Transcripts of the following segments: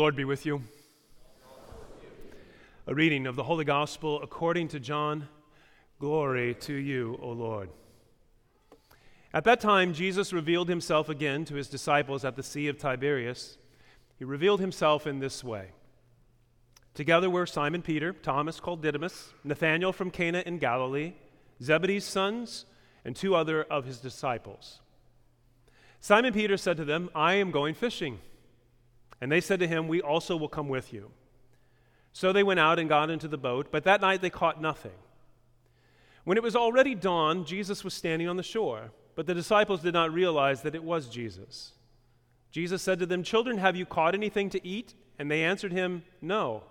Lord be with you. A reading of the Holy Gospel according to John. Glory to you, O Lord. At that time, Jesus revealed himself again to his disciples at the Sea of Tiberias. He revealed himself in this way. Together were Simon Peter, Thomas called Didymus, Nathanael from Cana in Galilee, Zebedee's sons, and two other of his disciples. Simon Peter said to them, I am going fishing. And they said to him, We also will come with you. So they went out and got into the boat, but that night they caught nothing. When it was already dawn, Jesus was standing on the shore, but the disciples did not realize that it was Jesus. Jesus said to them, Children, have you caught anything to eat? And they answered him, No.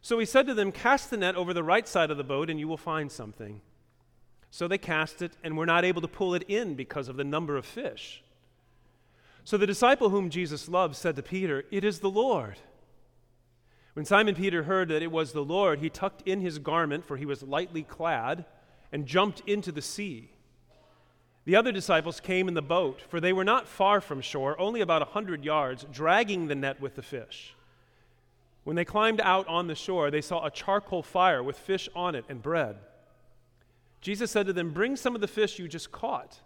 So he said to them, Cast the net over the right side of the boat, and you will find something. So they cast it, and were not able to pull it in because of the number of fish. So the disciple whom Jesus loved said to Peter, It is the Lord. When Simon Peter heard that it was the Lord, he tucked in his garment, for he was lightly clad, and jumped into the sea. The other disciples came in the boat, for they were not far from shore, only about a hundred yards, dragging the net with the fish. When they climbed out on the shore, they saw a charcoal fire with fish on it and bread. Jesus said to them, Bring some of the fish you just caught.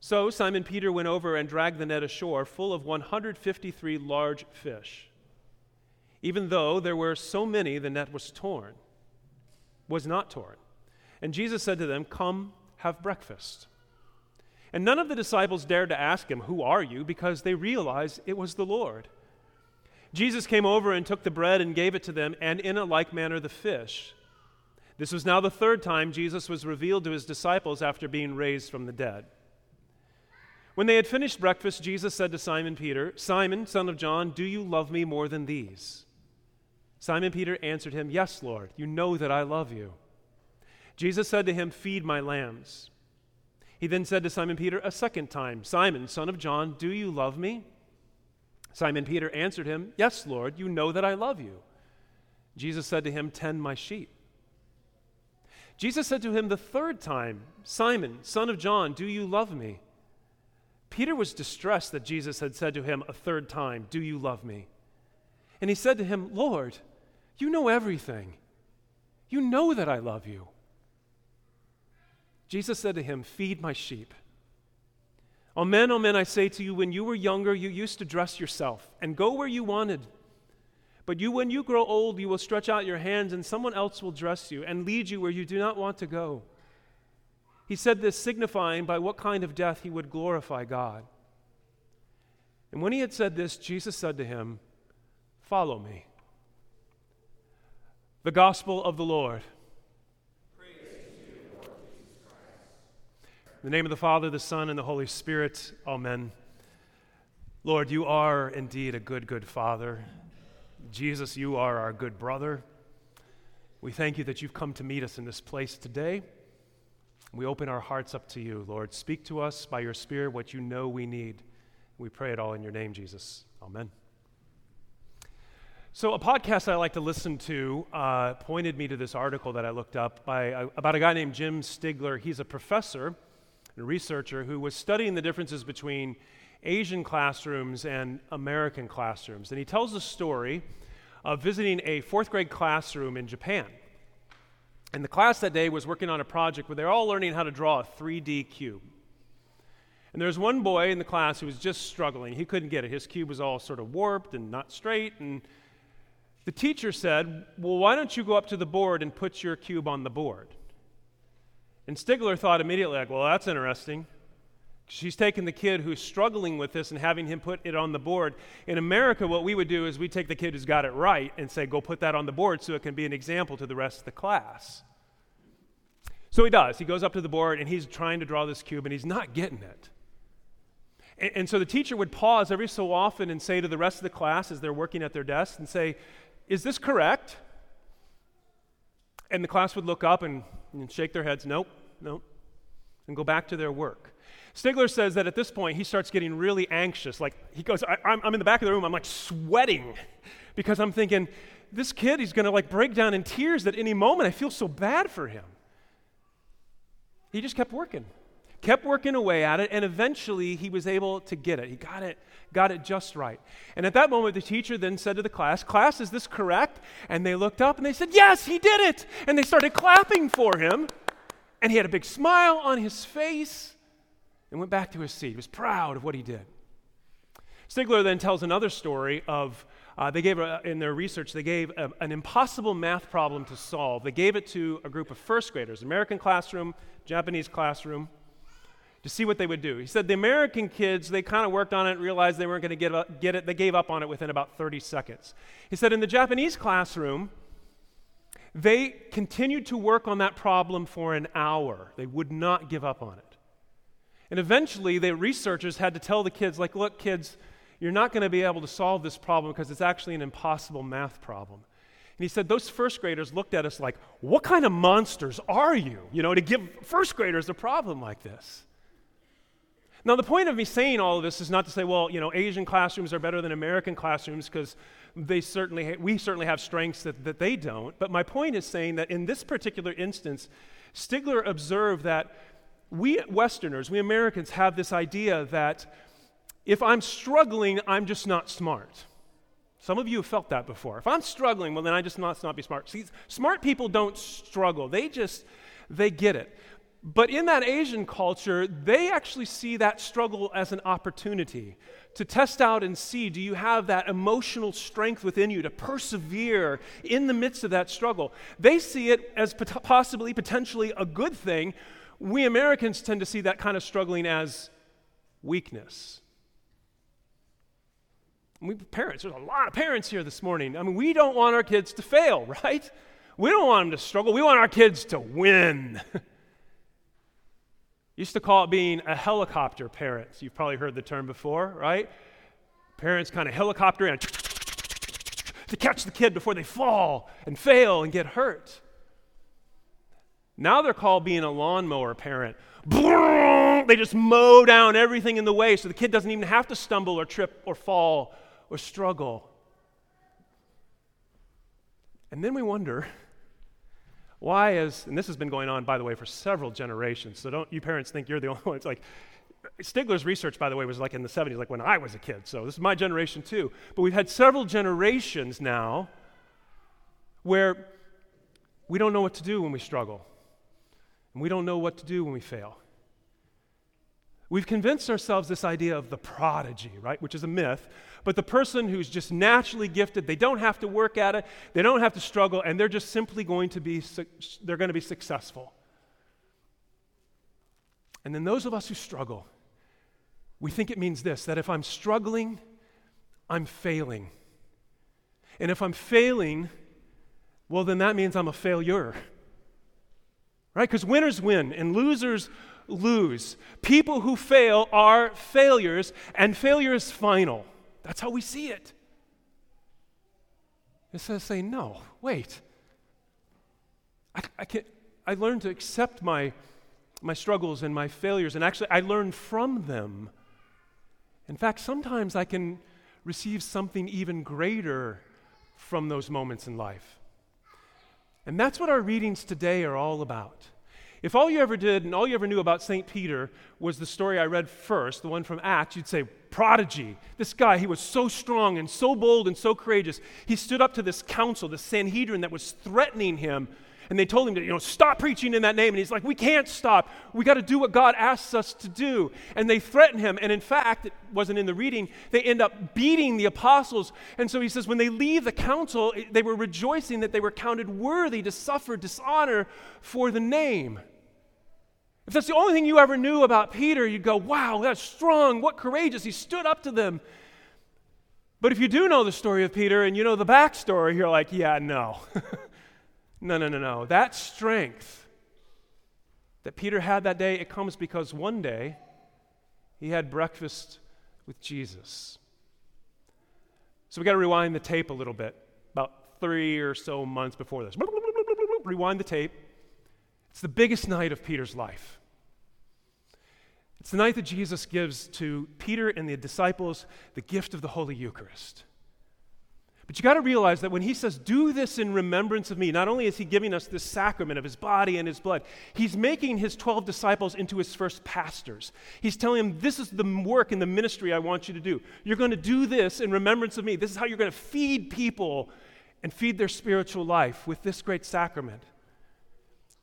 So Simon Peter went over and dragged the net ashore full of 153 large fish. Even though there were so many, the net was torn, was not torn. And Jesus said to them, Come, have breakfast. And none of the disciples dared to ask him, Who are you? because they realized it was the Lord. Jesus came over and took the bread and gave it to them, and in a like manner the fish. This was now the third time Jesus was revealed to his disciples after being raised from the dead. When they had finished breakfast, Jesus said to Simon Peter, Simon, son of John, do you love me more than these? Simon Peter answered him, Yes, Lord, you know that I love you. Jesus said to him, Feed my lambs. He then said to Simon Peter a second time, Simon, son of John, do you love me? Simon Peter answered him, Yes, Lord, you know that I love you. Jesus said to him, Tend my sheep. Jesus said to him the third time, Simon, son of John, do you love me? Peter was distressed that Jesus had said to him a third time, Do you love me? And he said to him, Lord, you know everything. You know that I love you. Jesus said to him, Feed my sheep. Amen, amen, I say to you, when you were younger, you used to dress yourself and go where you wanted. But you, when you grow old, you will stretch out your hands, and someone else will dress you and lead you where you do not want to go. He said this, signifying by what kind of death he would glorify God. And when he had said this, Jesus said to him, Follow me. The Gospel of the Lord. Praise you, Lord Jesus Christ. In the name of the Father, the Son, and the Holy Spirit, Amen. Lord, you are indeed a good, good Father. Jesus, you are our good brother. We thank you that you've come to meet us in this place today. We open our hearts up to you, Lord. Speak to us by your Spirit what you know we need. We pray it all in your name, Jesus. Amen. So, a podcast I like to listen to uh, pointed me to this article that I looked up by, uh, about a guy named Jim Stigler. He's a professor and researcher who was studying the differences between Asian classrooms and American classrooms. And he tells the story of visiting a fourth grade classroom in Japan. And the class that day was working on a project where they're all learning how to draw a 3D cube. And there was one boy in the class who was just struggling. He couldn't get it. His cube was all sort of warped and not straight. And the teacher said, Well, why don't you go up to the board and put your cube on the board? And Stigler thought immediately, like, Well, that's interesting. She's taking the kid who's struggling with this and having him put it on the board. In America, what we would do is we take the kid who's got it right and say, go put that on the board so it can be an example to the rest of the class. So he does. He goes up to the board and he's trying to draw this cube and he's not getting it. And, and so the teacher would pause every so often and say to the rest of the class as they're working at their desks and say, Is this correct? And the class would look up and, and shake their heads, Nope, nope, and go back to their work. Stigler says that at this point he starts getting really anxious. Like he goes, I, am in the back of the room, I'm like sweating because I'm thinking, this kid, he's going to like break down in tears at any moment. I feel so bad for him. He just kept working. kept working away at it, and eventually he was able to get it. He got it, got it just right. And at that moment, the teacher then said to the class, Class, is this correct? And they looked up and they said, Yes, he did it. And they started clapping for him. And he had a big smile on his face and went back to his seat. He was proud of what he did. Stigler then tells another story of uh, they gave a, in their research they gave a, an impossible math problem to solve. They gave it to a group of first graders, American classroom, Japanese classroom, to see what they would do. He said the American kids they kind of worked on it, realized they weren't going to get, get it. They gave up on it within about 30 seconds. He said in the Japanese classroom they continued to work on that problem for an hour. They would not give up on it. And eventually, the researchers had to tell the kids, like, look, kids, you're not going to be able to solve this problem because it's actually an impossible math problem. And he said, those first graders looked at us like, what kind of monsters are you, you know, to give first graders a problem like this? Now, the point of me saying all of this is not to say, well, you know, Asian classrooms are better than American classrooms because they certainly, we certainly have strengths that, that they don't. But my point is saying that in this particular instance, Stigler observed that we Westerners, we Americans, have this idea that if I'm struggling, I'm just not smart. Some of you have felt that before. If I'm struggling, well, then I just must not be smart. See, smart people don't struggle, they just, they get it. But in that Asian culture, they actually see that struggle as an opportunity to test out and see do you have that emotional strength within you to persevere in the midst of that struggle. They see it as pot- possibly, potentially a good thing. We Americans tend to see that kind of struggling as weakness. We parents, there's a lot of parents here this morning. I mean, we don't want our kids to fail, right? We don't want them to struggle. We want our kids to win. Used to call it being a helicopter parent. You've probably heard the term before, right? Parents kind of helicopter in to catch the kid before they fall and fail and get hurt. Now they're called being a lawnmower parent. They just mow down everything in the way so the kid doesn't even have to stumble or trip or fall or struggle. And then we wonder why is, and this has been going on, by the way, for several generations, so don't you parents think you're the only ones. Like, Stigler's research, by the way, was like in the 70s, like when I was a kid, so this is my generation too. But we've had several generations now where we don't know what to do when we struggle, and we don't know what to do when we fail. We've convinced ourselves this idea of the prodigy, right, which is a myth, but the person who's just naturally gifted, they don't have to work at it, they don't have to struggle, and they're just simply going to be they're going to be successful. And then those of us who struggle, we think it means this that if I'm struggling, I'm failing. And if I'm failing, well, then that means I'm a failure. Right? Because winners win and losers lose. People who fail are failures, and failure is final. That's how we see it. Instead of saying, no, wait. I, I, can, I learned to accept my, my struggles and my failures, and actually, I learn from them. In fact, sometimes I can receive something even greater from those moments in life. And that's what our readings today are all about. If all you ever did and all you ever knew about St. Peter was the story I read first, the one from Acts, you'd say, prodigy. This guy, he was so strong and so bold and so courageous. He stood up to this council, the Sanhedrin that was threatening him. And they told him to, you know, stop preaching in that name. And he's like, we can't stop. We got to do what God asks us to do. And they threaten him. And in fact, it wasn't in the reading, they end up beating the apostles. And so he says, when they leave the council, they were rejoicing that they were counted worthy to suffer dishonor for the name. If that's the only thing you ever knew about Peter, you'd go, wow, that's strong, what courageous. He stood up to them. But if you do know the story of Peter and you know the backstory, you're like, yeah, no. no, no, no, no. That strength that Peter had that day, it comes because one day he had breakfast with Jesus. So we got to rewind the tape a little bit, about three or so months before this. Rewind the tape. It's the biggest night of Peter's life. It's the night that Jesus gives to Peter and the disciples the gift of the Holy Eucharist. But you got to realize that when he says, Do this in remembrance of me, not only is he giving us this sacrament of his body and his blood, he's making his 12 disciples into his first pastors. He's telling them, This is the work and the ministry I want you to do. You're going to do this in remembrance of me. This is how you're going to feed people and feed their spiritual life with this great sacrament.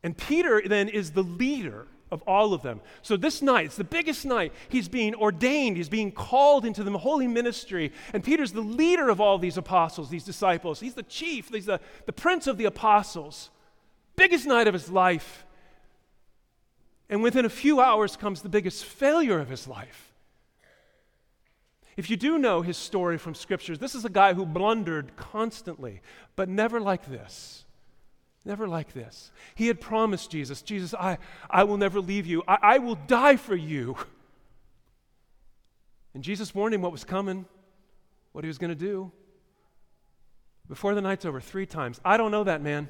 And Peter then is the leader of all of them. So this night, it's the biggest night. He's being ordained, he's being called into the holy ministry. And Peter's the leader of all these apostles, these disciples. He's the chief, he's the, the prince of the apostles. Biggest night of his life. And within a few hours comes the biggest failure of his life. If you do know his story from scriptures, this is a guy who blundered constantly, but never like this. Never like this. He had promised Jesus, Jesus, I, I will never leave you. I, I will die for you. And Jesus warned him what was coming, what he was going to do. Before the night's over, three times. I don't know that man.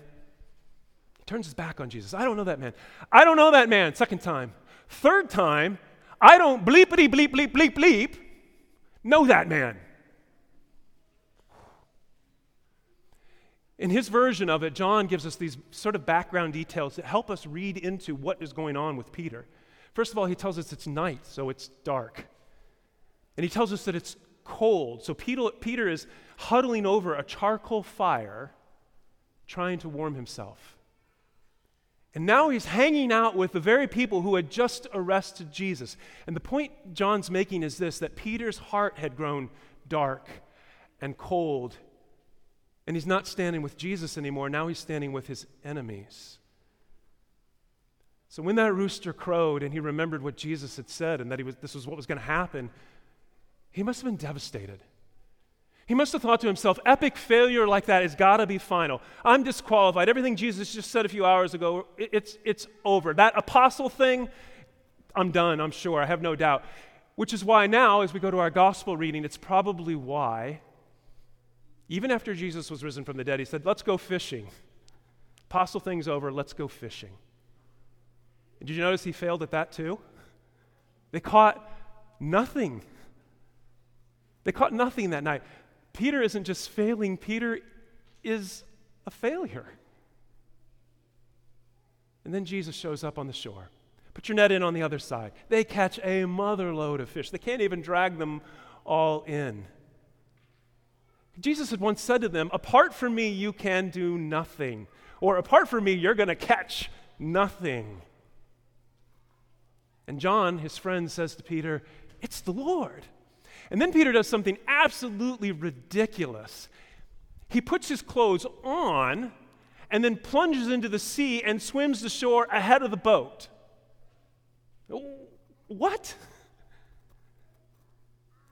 He turns his back on Jesus. I don't know that man. I don't know that man. Second time. Third time, I don't bleepity bleep bleep bleep bleep know that man. In his version of it, John gives us these sort of background details that help us read into what is going on with Peter. First of all, he tells us it's night, so it's dark. And he tells us that it's cold. So Peter, Peter is huddling over a charcoal fire, trying to warm himself. And now he's hanging out with the very people who had just arrested Jesus. And the point John's making is this that Peter's heart had grown dark and cold and he's not standing with Jesus anymore. Now he's standing with his enemies. So when that rooster crowed and he remembered what Jesus had said and that he was, this was what was going to happen, he must have been devastated. He must have thought to himself, epic failure like that has got to be final. I'm disqualified. Everything Jesus just said a few hours ago, it's, it's over. That apostle thing, I'm done, I'm sure. I have no doubt. Which is why now, as we go to our gospel reading, it's probably why even after Jesus was risen from the dead, he said, Let's go fishing. Apostle things over, let's go fishing. And did you notice he failed at that too? They caught nothing. They caught nothing that night. Peter isn't just failing, Peter is a failure. And then Jesus shows up on the shore. Put your net in on the other side. They catch a mother load of fish. They can't even drag them all in. Jesus had once said to them, Apart from me, you can do nothing. Or apart from me, you're going to catch nothing. And John, his friend, says to Peter, It's the Lord. And then Peter does something absolutely ridiculous. He puts his clothes on and then plunges into the sea and swims to shore ahead of the boat. What?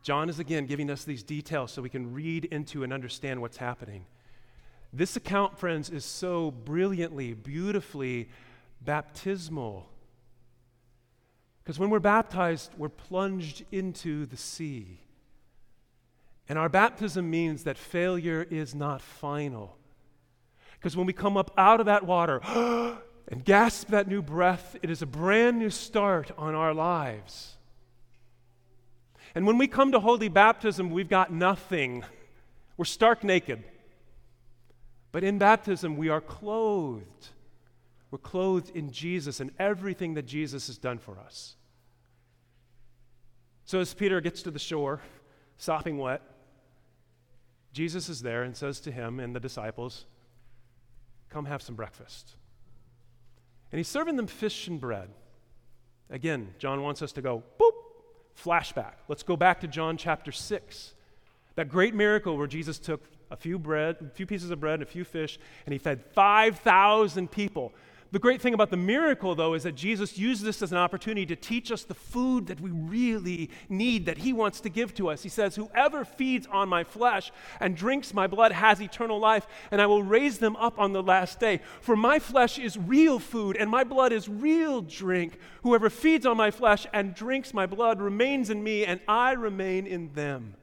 John is again giving us these details so we can read into and understand what's happening. This account, friends, is so brilliantly, beautifully baptismal. Because when we're baptized, we're plunged into the sea. And our baptism means that failure is not final. Because when we come up out of that water and gasp that new breath, it is a brand new start on our lives. And when we come to holy baptism, we've got nothing. We're stark naked. But in baptism, we are clothed. We're clothed in Jesus and everything that Jesus has done for us. So as Peter gets to the shore, sopping wet, Jesus is there and says to him and the disciples, Come have some breakfast. And he's serving them fish and bread. Again, John wants us to go, boop, Flashback. Let's go back to John chapter 6. That great miracle where Jesus took a few bread, a few pieces of bread and a few fish, and he fed 5,000 people. The great thing about the miracle, though, is that Jesus used this as an opportunity to teach us the food that we really need, that He wants to give to us. He says, Whoever feeds on my flesh and drinks my blood has eternal life, and I will raise them up on the last day. For my flesh is real food, and my blood is real drink. Whoever feeds on my flesh and drinks my blood remains in me, and I remain in them.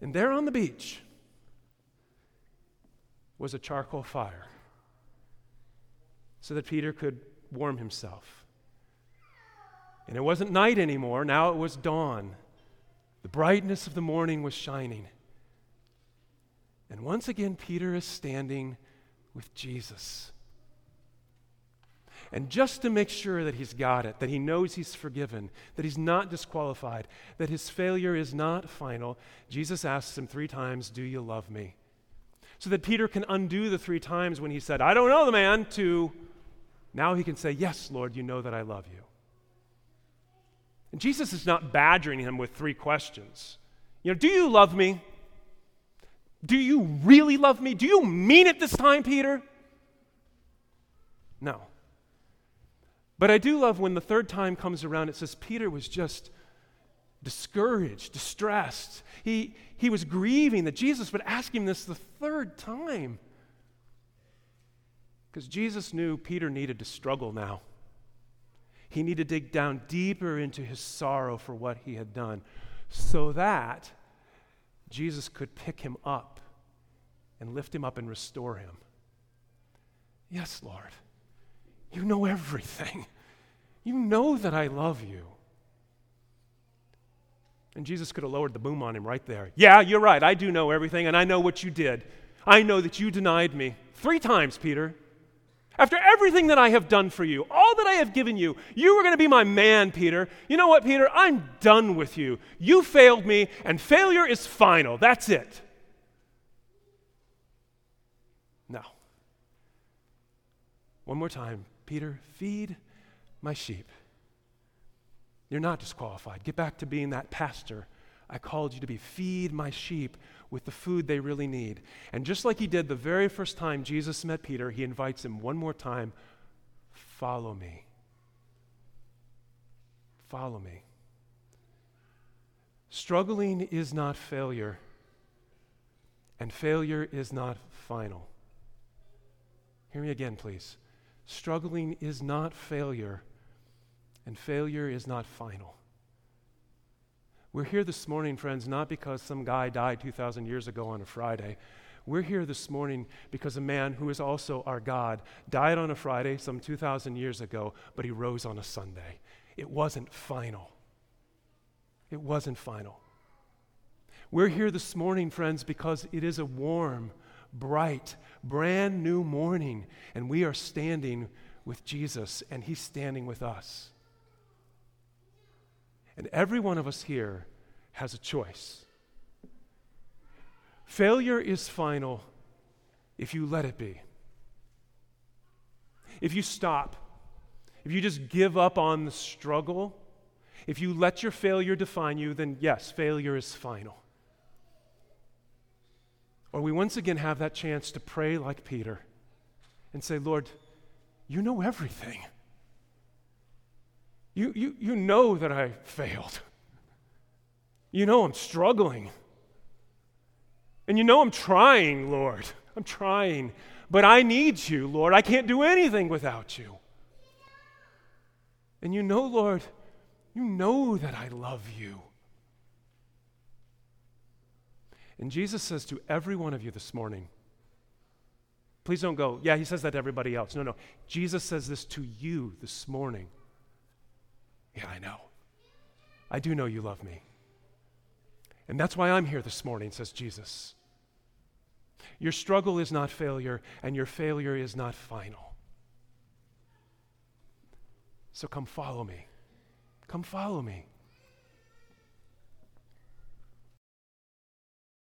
And there on the beach was a charcoal fire so that Peter could warm himself. And it wasn't night anymore, now it was dawn. The brightness of the morning was shining. And once again, Peter is standing with Jesus. And just to make sure that he's got it, that he knows he's forgiven, that he's not disqualified, that his failure is not final, Jesus asks him three times, Do you love me? So that Peter can undo the three times when he said, I don't know the man, to now he can say, Yes, Lord, you know that I love you. And Jesus is not badgering him with three questions. You know, do you love me? Do you really love me? Do you mean it this time, Peter? No. But I do love when the third time comes around, it says Peter was just discouraged, distressed. He, he was grieving that Jesus would ask him this the third time. Because Jesus knew Peter needed to struggle now. He needed to dig down deeper into his sorrow for what he had done so that Jesus could pick him up and lift him up and restore him. Yes, Lord. You know everything. You know that I love you. And Jesus could have lowered the boom on him right there. Yeah, you're right. I do know everything, and I know what you did. I know that you denied me three times, Peter. After everything that I have done for you, all that I have given you, you were going to be my man, Peter. You know what, Peter? I'm done with you. You failed me, and failure is final. That's it. No. One more time. Peter, feed my sheep. You're not disqualified. Get back to being that pastor. I called you to be. Feed my sheep with the food they really need. And just like he did the very first time Jesus met Peter, he invites him one more time follow me. Follow me. Struggling is not failure, and failure is not final. Hear me again, please. Struggling is not failure, and failure is not final. We're here this morning, friends, not because some guy died 2,000 years ago on a Friday. We're here this morning because a man who is also our God died on a Friday some 2,000 years ago, but he rose on a Sunday. It wasn't final. It wasn't final. We're here this morning, friends, because it is a warm, bright, brand new morning, and we are standing with Jesus, and He's standing with us. And every one of us here has a choice. Failure is final if you let it be. If you stop, if you just give up on the struggle, if you let your failure define you, then yes, failure is final. Or we once again have that chance to pray like Peter and say, Lord, you know everything. You, you, you know that I failed. You know I'm struggling. And you know I'm trying, Lord. I'm trying. But I need you, Lord. I can't do anything without you. And you know, Lord, you know that I love you. And Jesus says to every one of you this morning, please don't go, yeah, he says that to everybody else. No, no. Jesus says this to you this morning. Yeah, I know. I do know you love me. And that's why I'm here this morning, says Jesus. Your struggle is not failure, and your failure is not final. So come follow me. Come follow me.